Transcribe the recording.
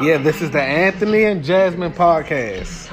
Yeah, this is the Anthony and Jasmine podcast.